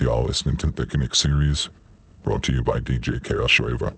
Y'all listening to the series, brought to you by DJ Chaos Schraver.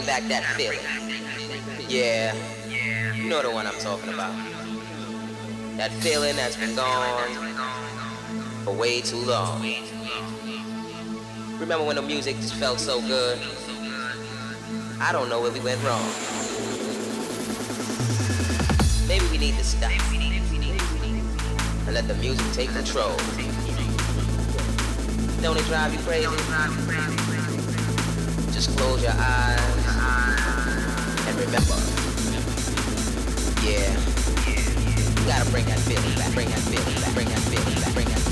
Bring back that feeling. Yeah, you know the one I'm talking about. That feeling that's been gone for way too long. Remember when the music just felt so good? I don't know where we went wrong. Maybe we need to stop. And let the music take control. Don't it drive you crazy? Just close your eyes remember. Yeah. You gotta bring that feeling back, bring that feeling back, bring that feeling back, bring that feeling back,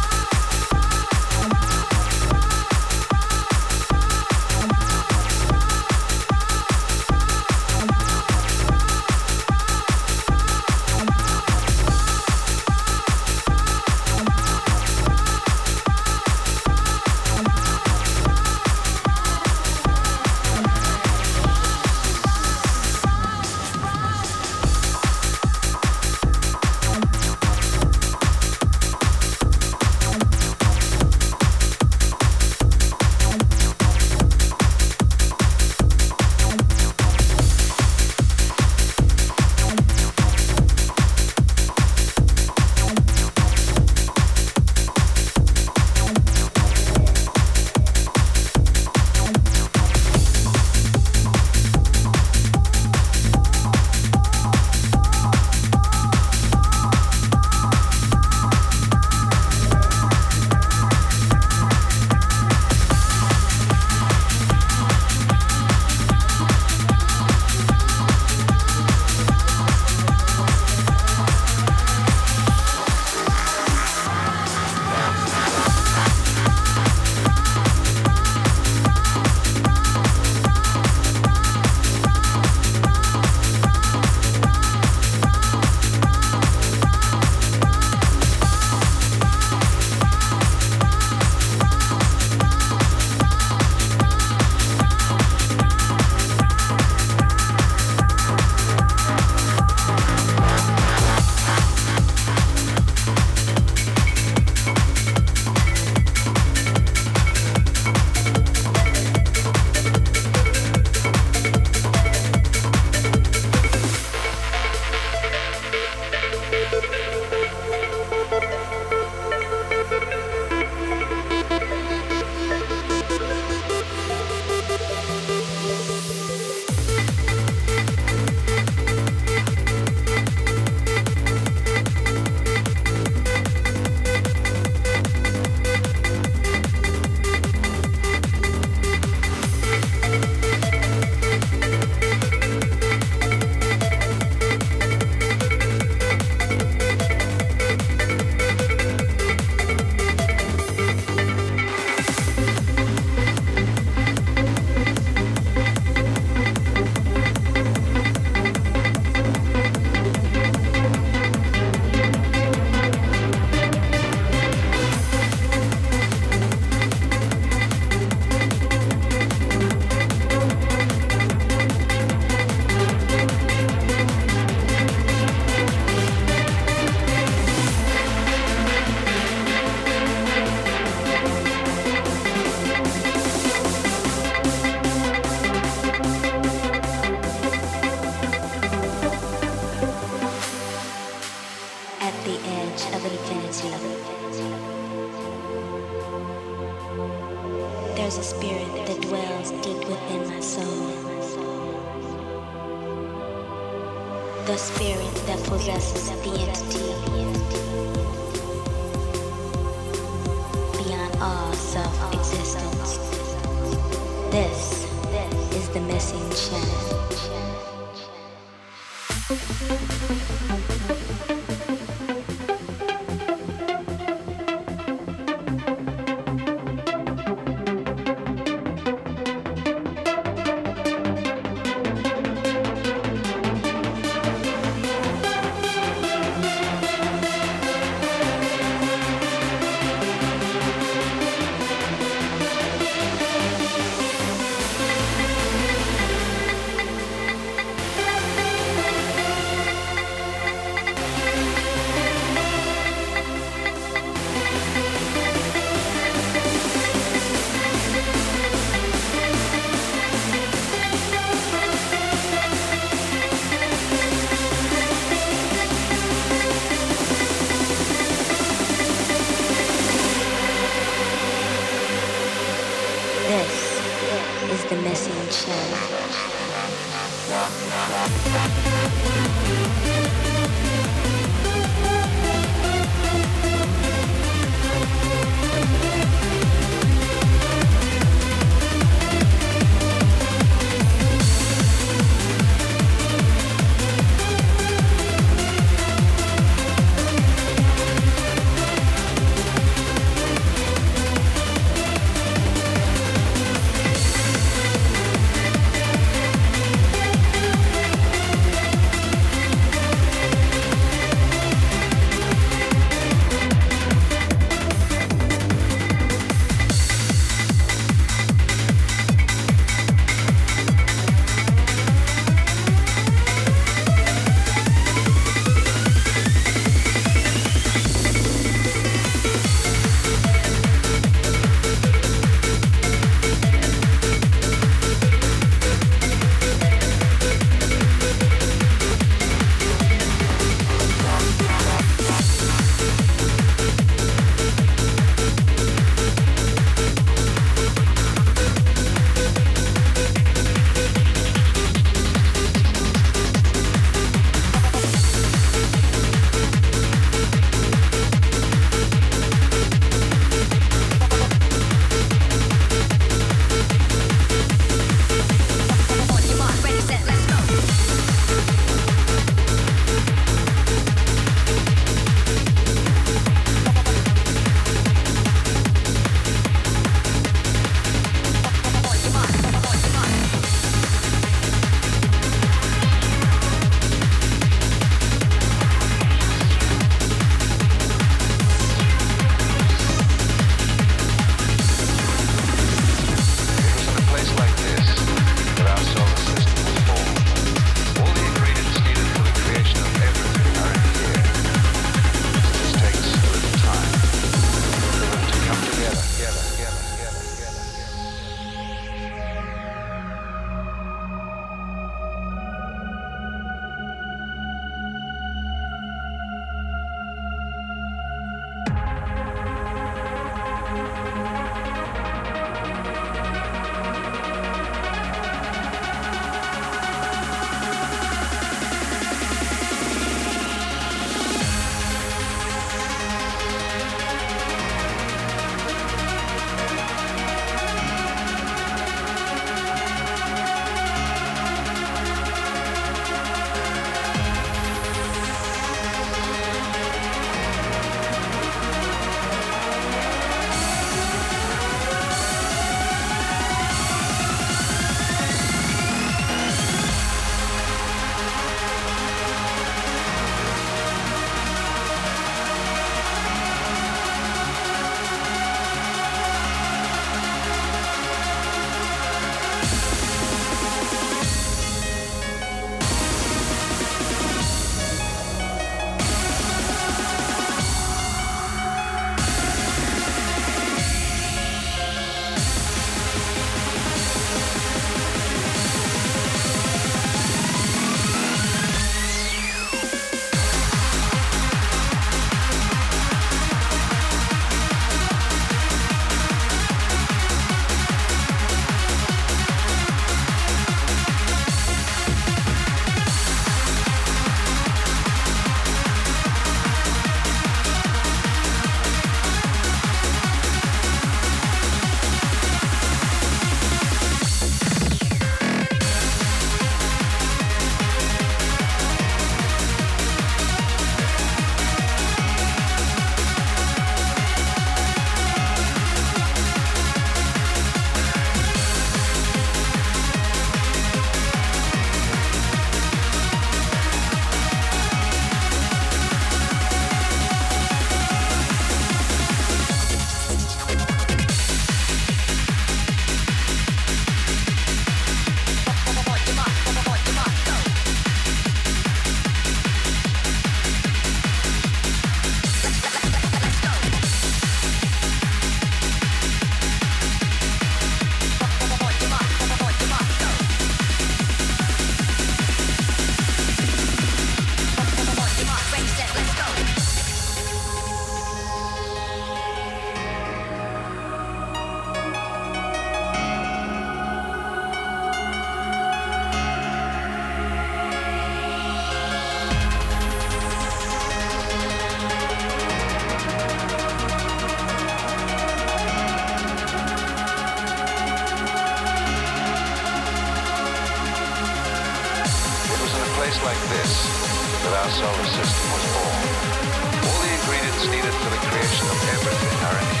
creation of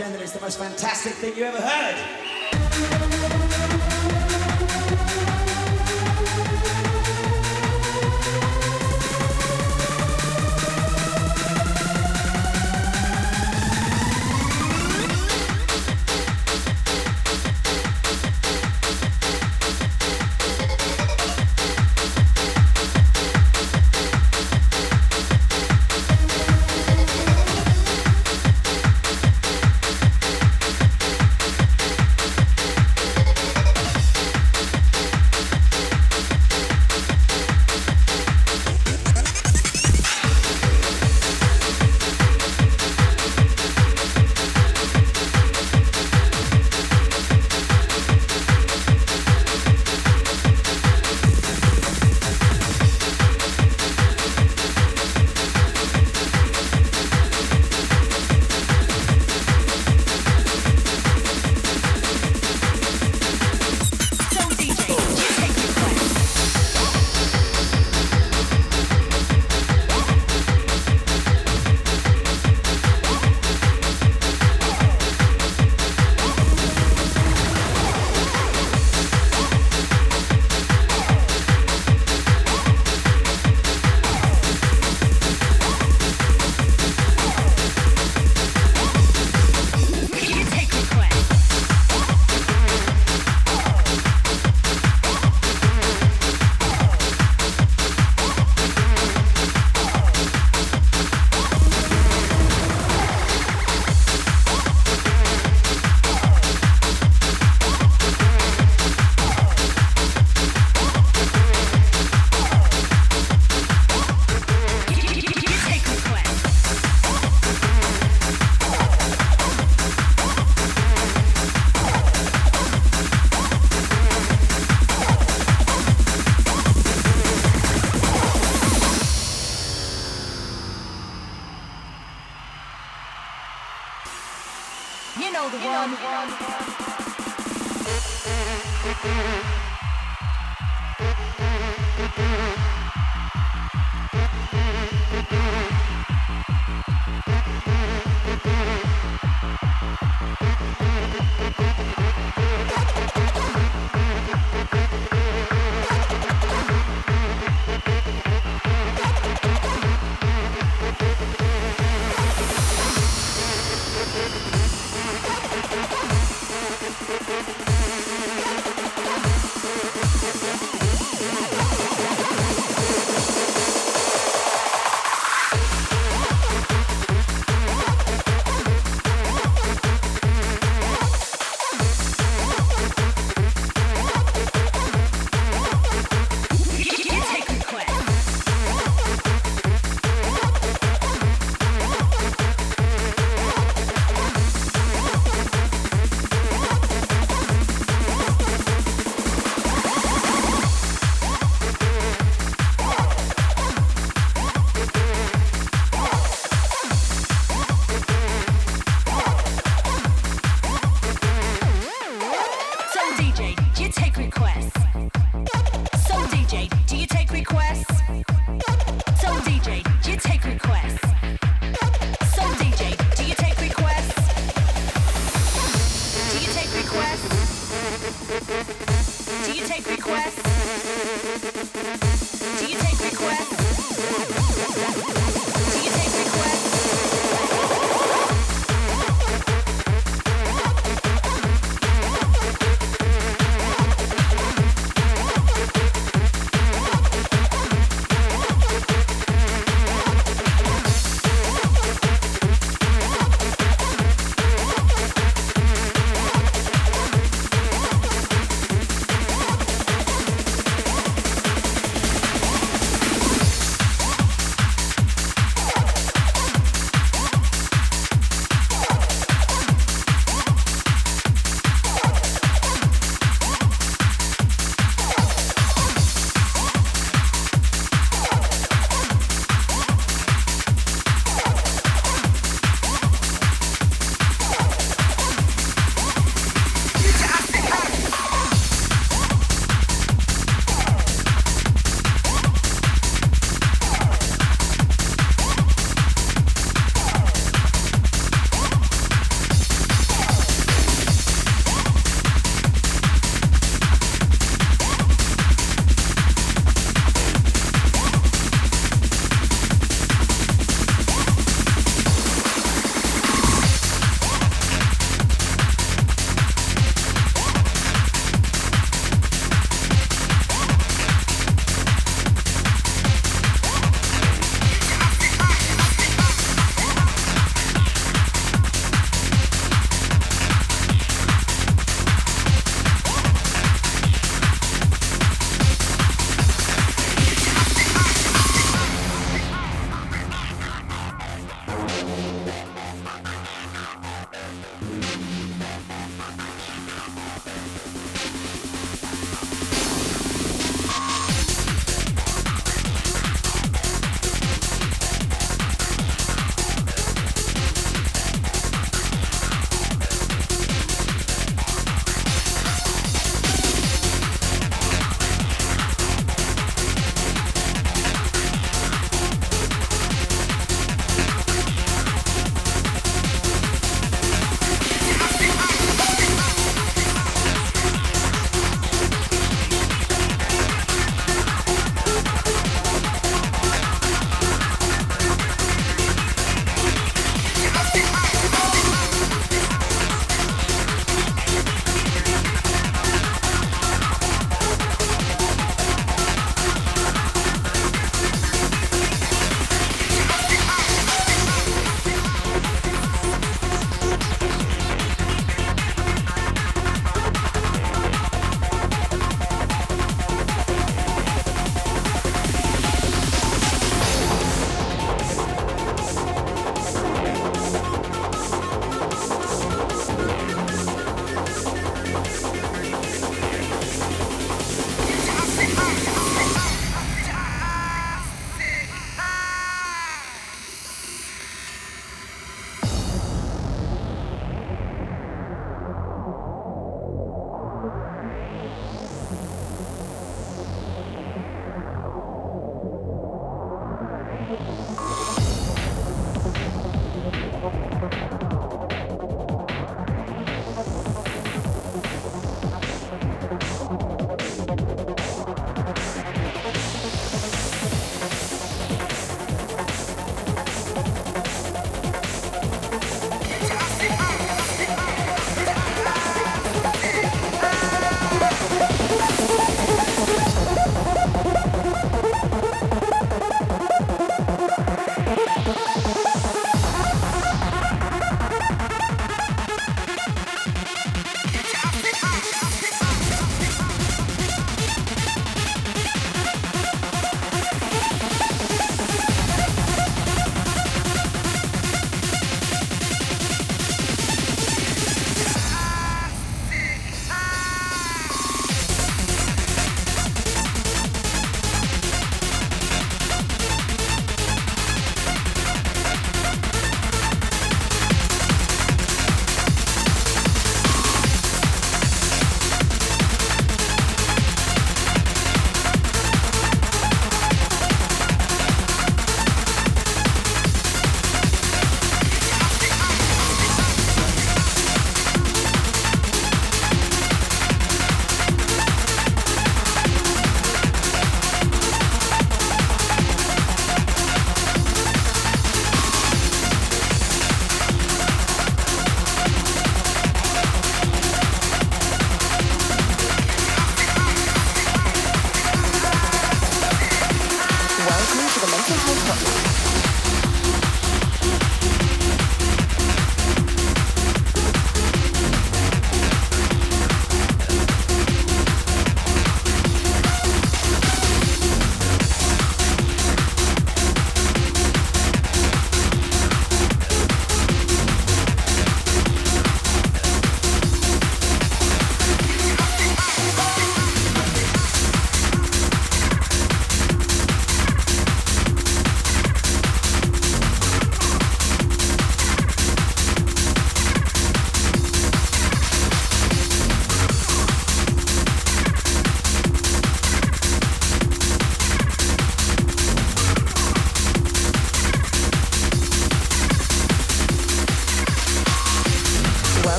pretend that it's the most fantastic thing you ever heard.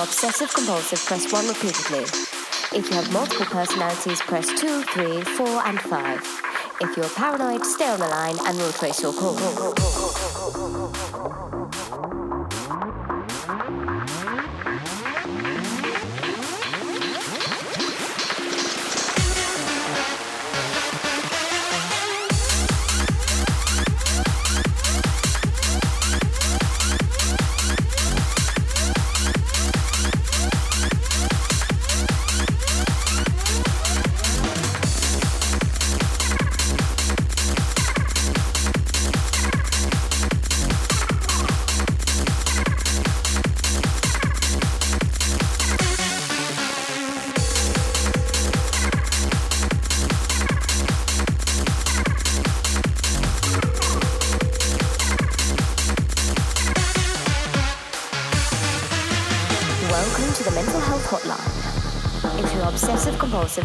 You're obsessive compulsive, press 1 repeatedly. If you have multiple personalities, press 2, 3, 4, and 5. If you're paranoid, stay on the line and we'll trace your call.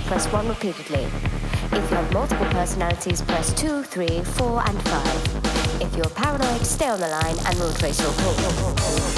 Press 1 repeatedly. If you have multiple personalities, press 2, 3, 4, and 5. If you're paranoid, stay on the line and we'll trace your call.